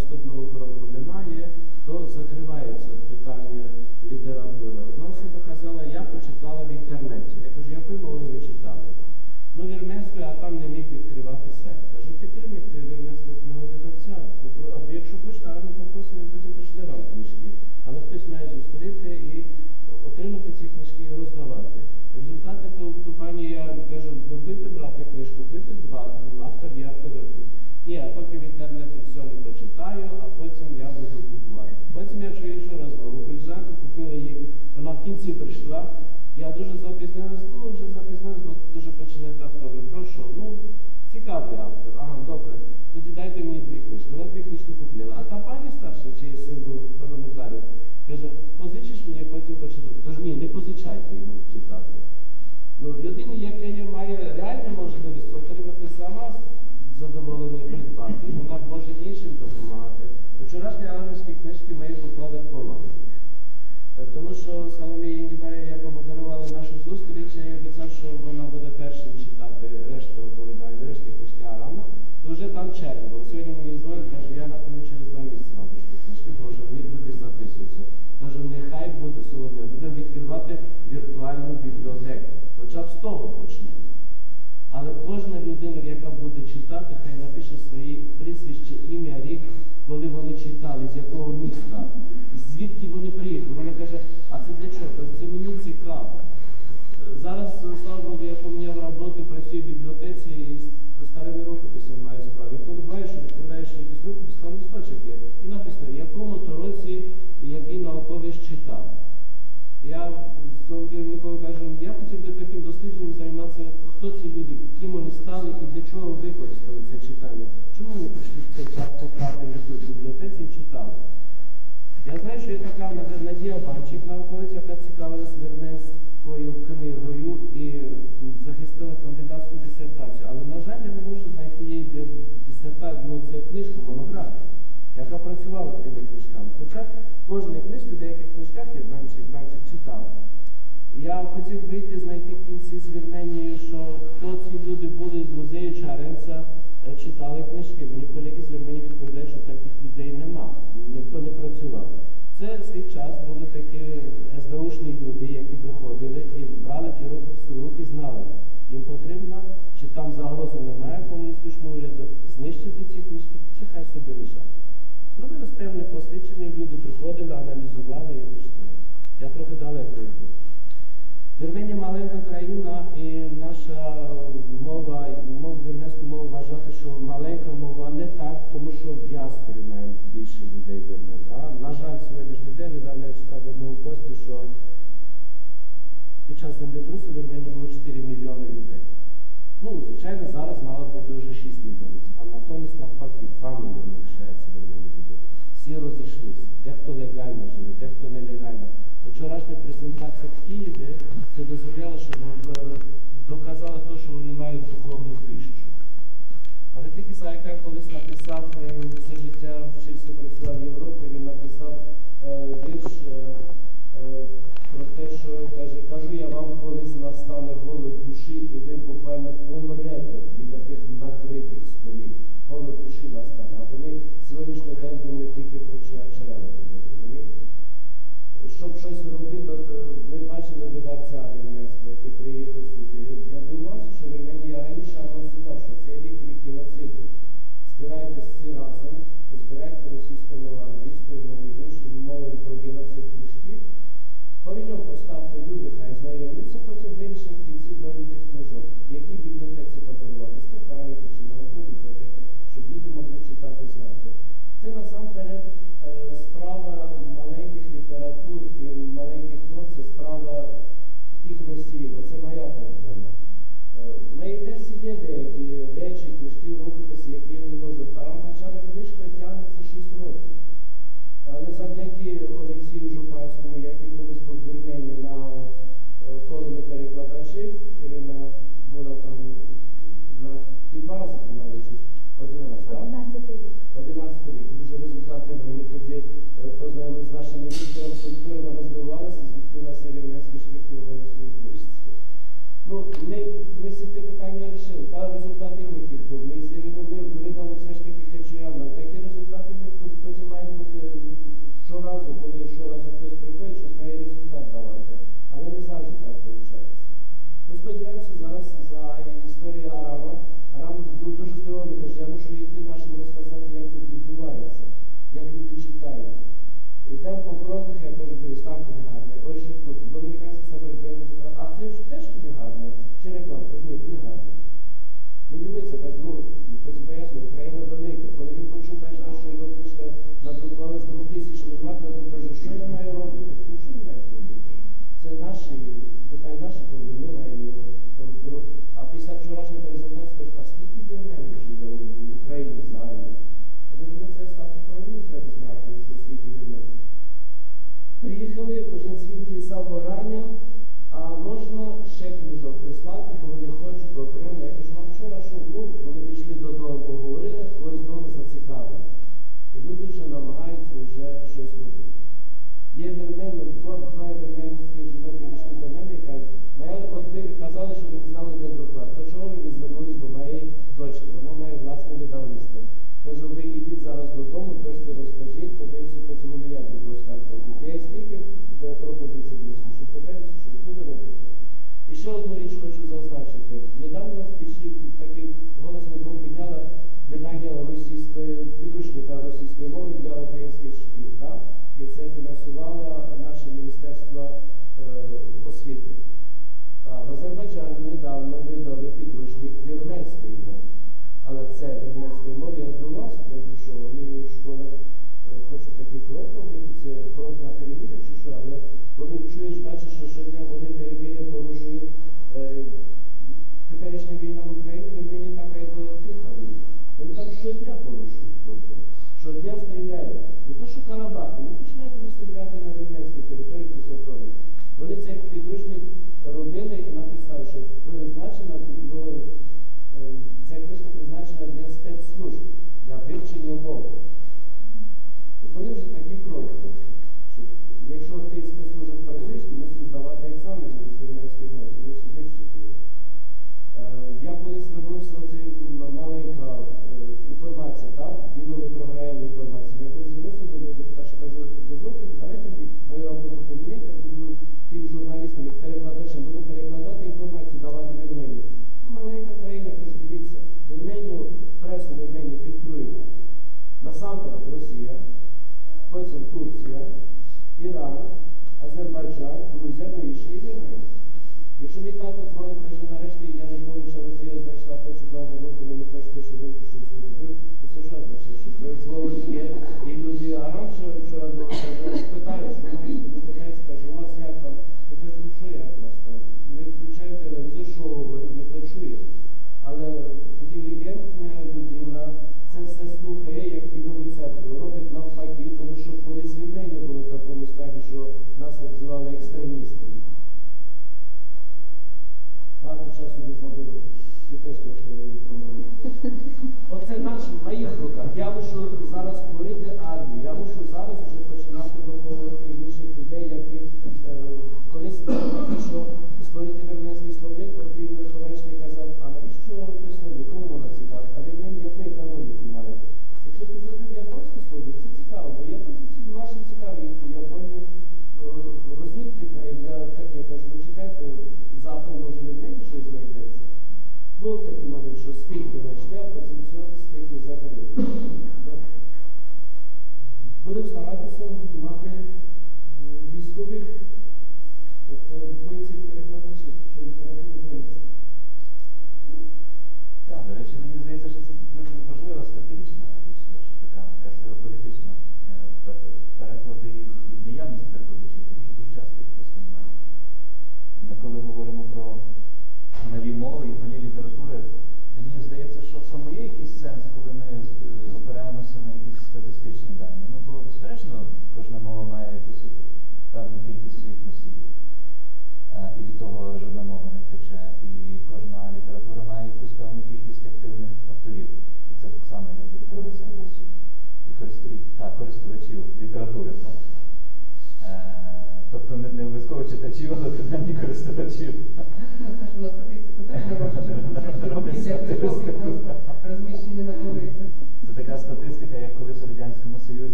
наступного звідки вони приїхали. Вона каже, а це для чого? Каже, це мені цікаво. Зараз, слава Богу, я поміняв роботу, працюю в бібліотеці і старими рукописами маю справу. І коли бачиш, відправляєш якісь рукопис, там листочок є. І написано, в якому то році який науковець читав. Я своєму керівникові кажу, я хотів би таким дослідженням займатися, хто ці люди, ким вони стали і для чого використали.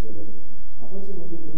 Знищить себе. А потім вони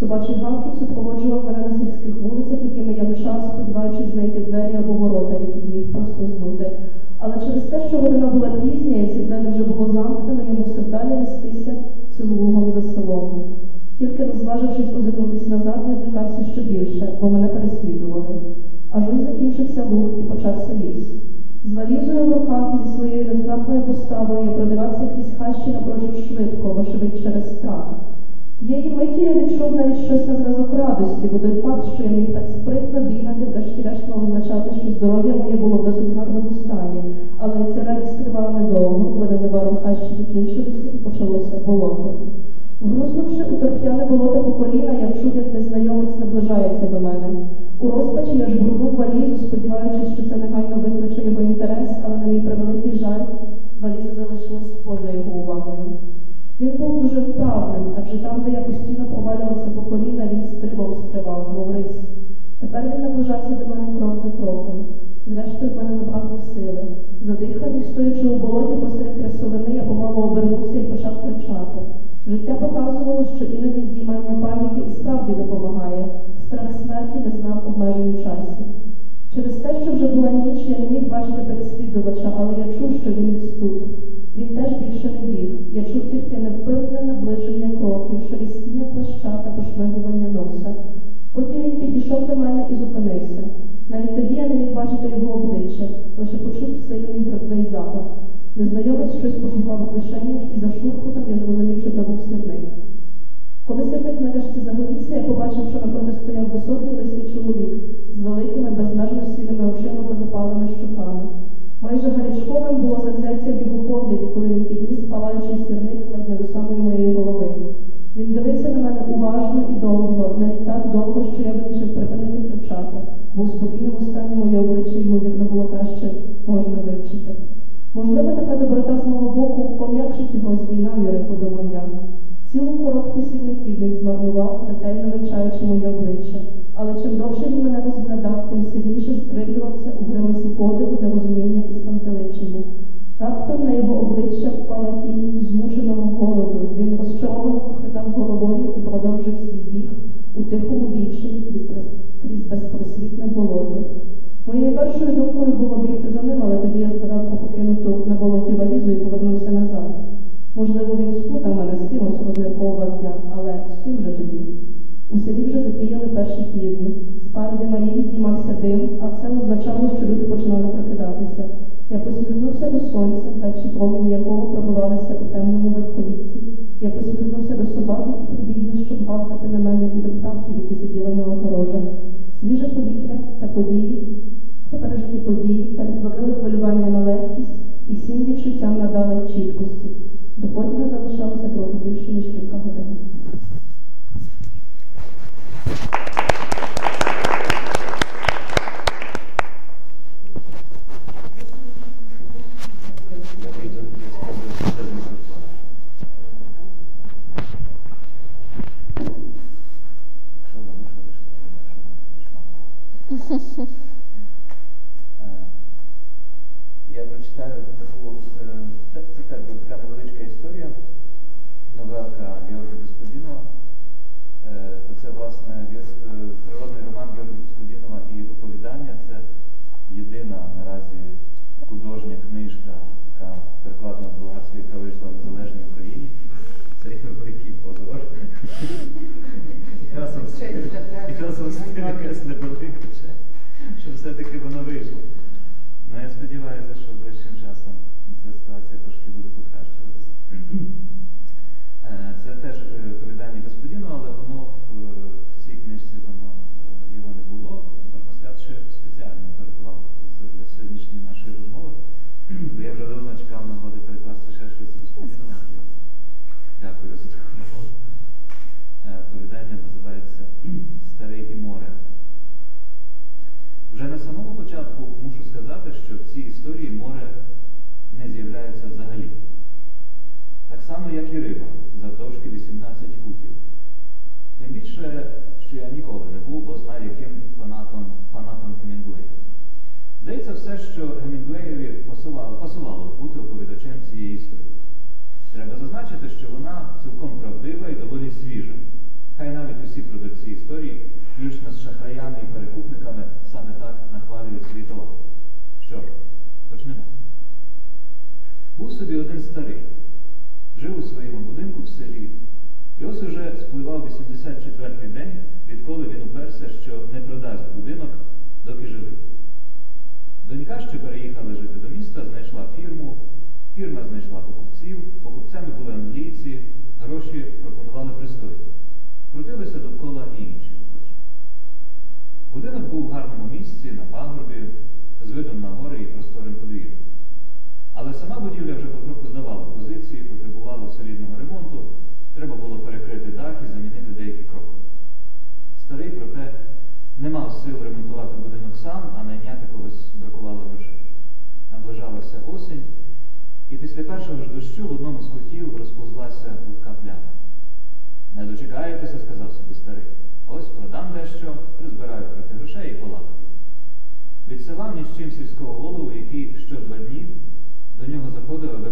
Собачий гавкіт супроводжував мене на сільських вулицях, якими я мчав, сподіваючись знайти двері або ворота, які міг проскознути. Але через те, що година була пізня, і ці двері вже було замкнено, я мусив далі нестися цим лугом за селом. Тільки не зважившись озирнутися назад, я злякався ще більше, бо мене переслідували. Аж ось закінчився луг і почався ліс. З валізою в руках зі своєю незграбною поставою я продивався крізь хащі напрочуд швидко я відчув навіть щось на зразок радості, бо той факт, що я міг так спритно бігати, врешті-решт означати, що здоров'я моє було. побачити його обличчя, лише почув сильний грибний запах. Незнайомець щось пошукав у кишенях і за шурхотом я зовсім якась хоча, що все-таки воно вийшло. Ну я сподіваюся, що ближчим часом ця ситуація трошки буде покращуватися. пасувало бути оповідачем цієї історії. Треба зазначити, що вона цілком правдива і доволі свіжа. Хай навіть усі продавці історії, включно з шахраями і перекупниками, саме так нахвалюють свій товар. Що ж, почнемо. Був собі один старий, жив у своєму будинку в селі. І ось уже спливав 84-й день, відколи він уперся, що не продасть будинок, доки живий. Донька, що переїхала жити, Firma znajшла першого ж дощу в одному з котів розповзлася легка пляма. Не дочекаєтеся, сказав собі старий. Ось продам дещо, призбираю проти грошей і полагаю. Відсилав ні з чим сільського голову, який що два дні до нього заходив, аби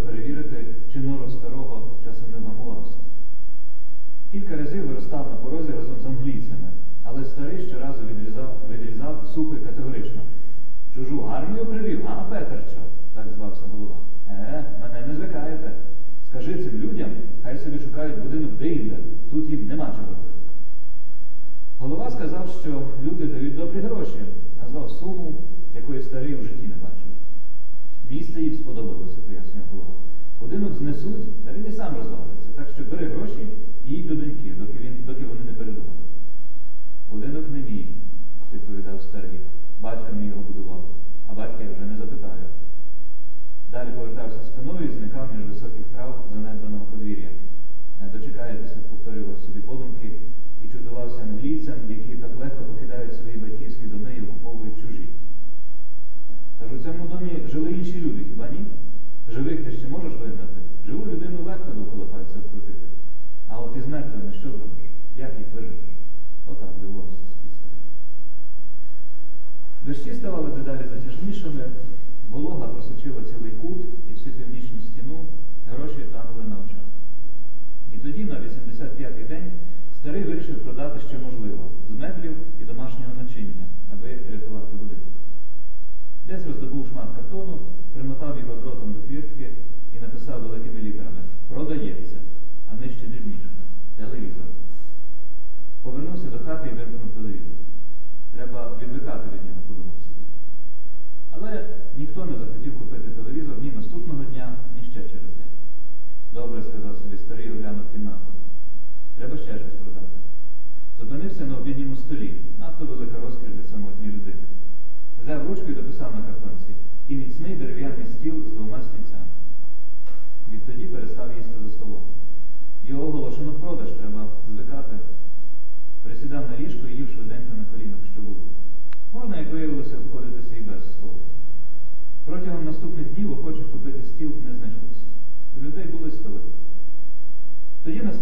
шукають будинок де-інде. Тут їм нема чого робити. Голова сказав, що люди дають добрі гроші, назвав суму, якої старий у житті не бачив. Місце їм сподобалося, пояснює голова. Будинок знесуть.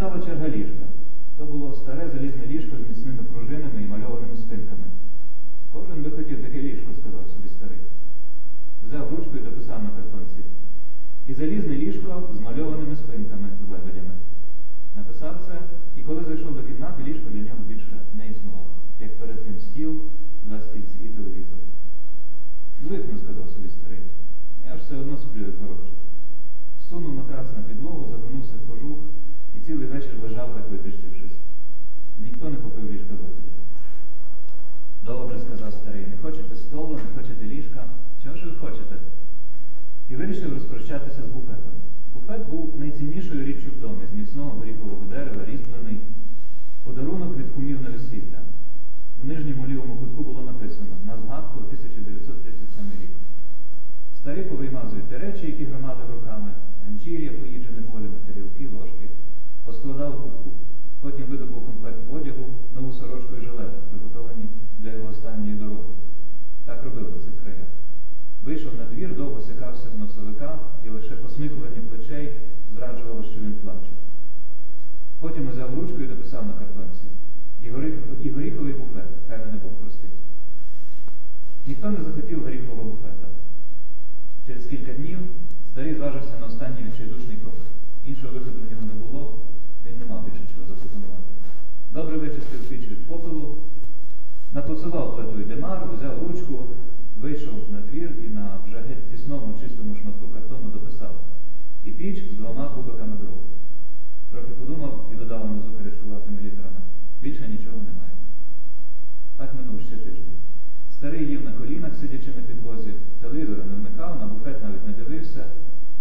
стала черга ліжка. То було старе залізне. телевізора не вмикав, на буфет навіть не дивився.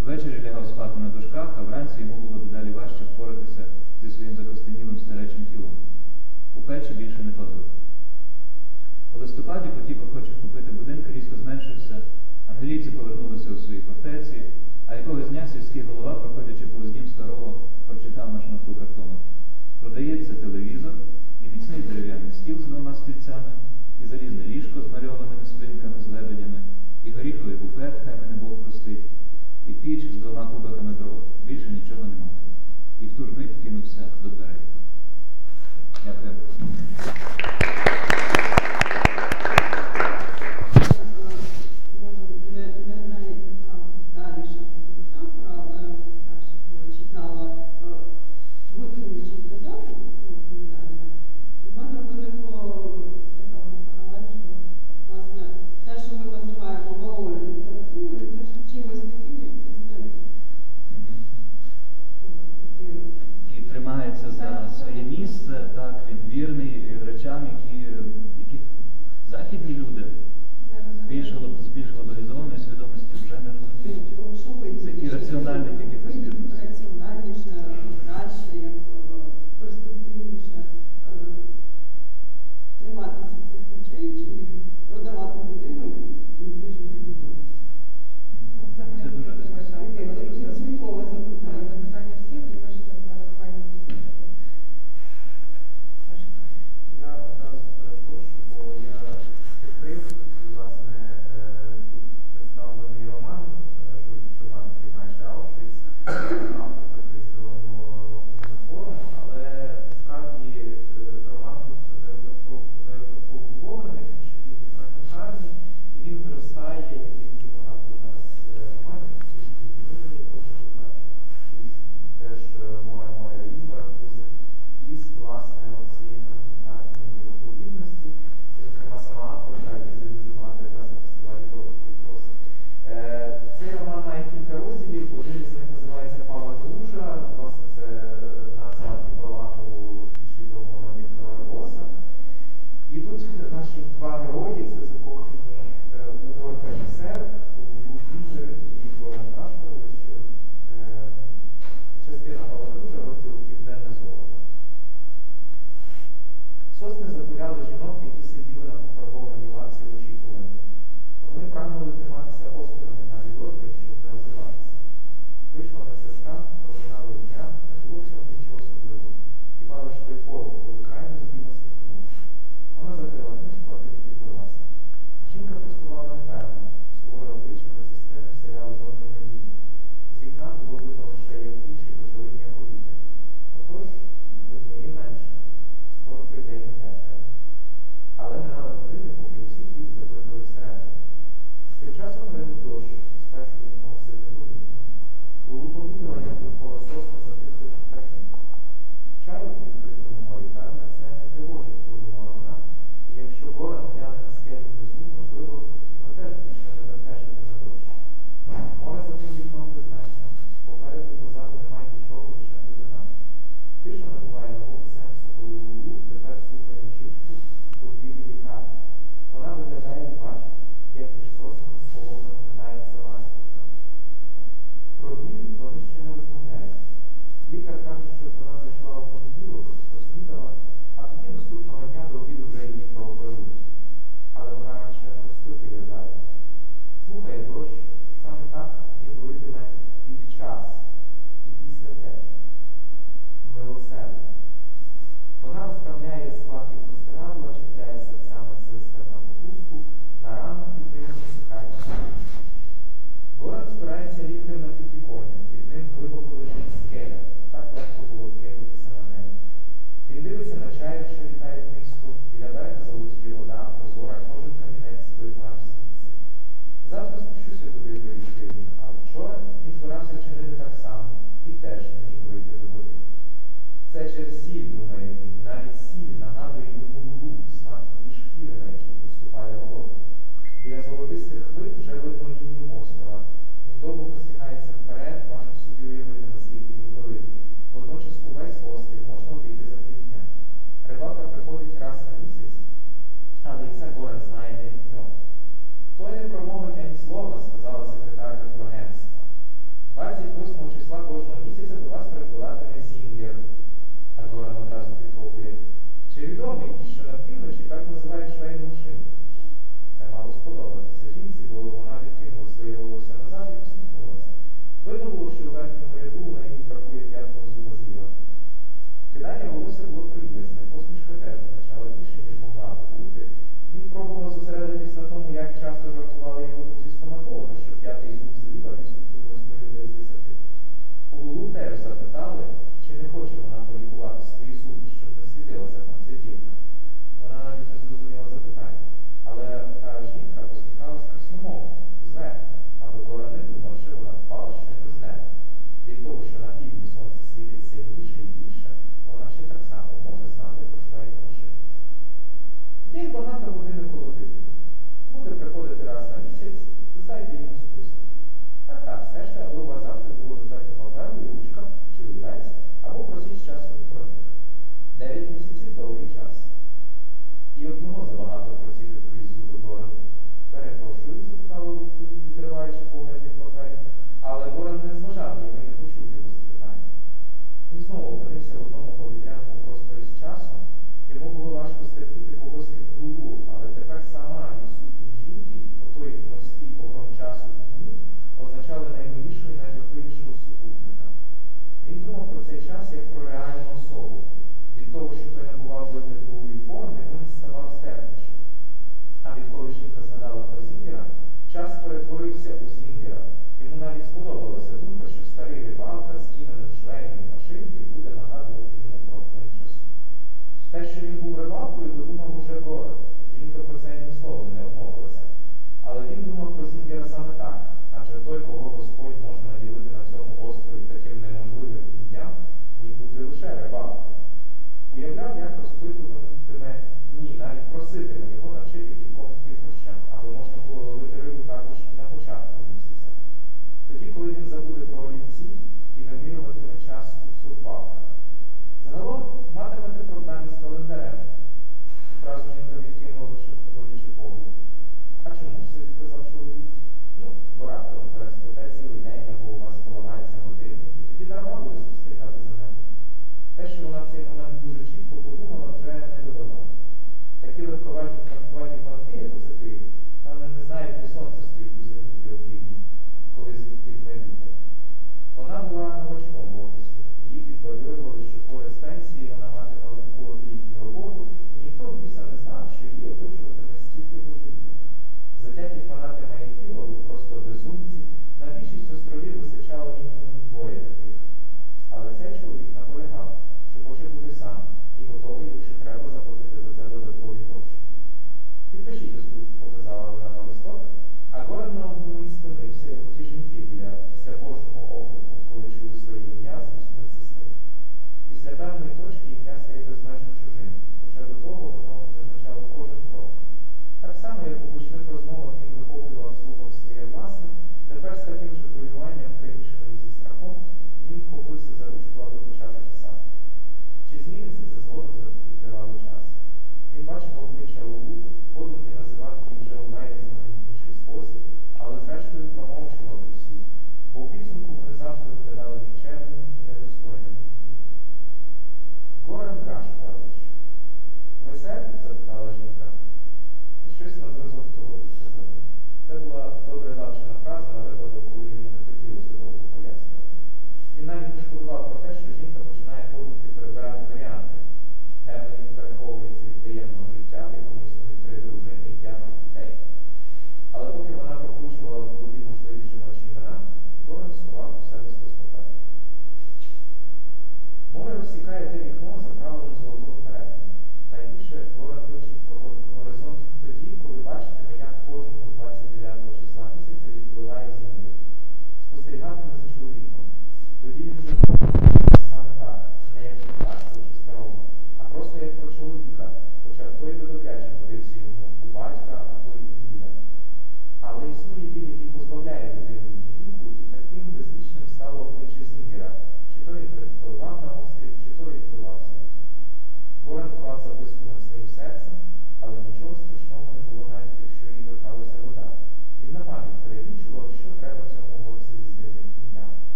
Ввечері лягав спати на дошках, а вранці йому було дедалі важче впоратися зі своїм закостенілим старечим тілом. У печі більше не палив. У листопаді потік охочих купити будинки різко зменшився, англійці повернулися у свої фортеці, а якогось дня сільський голова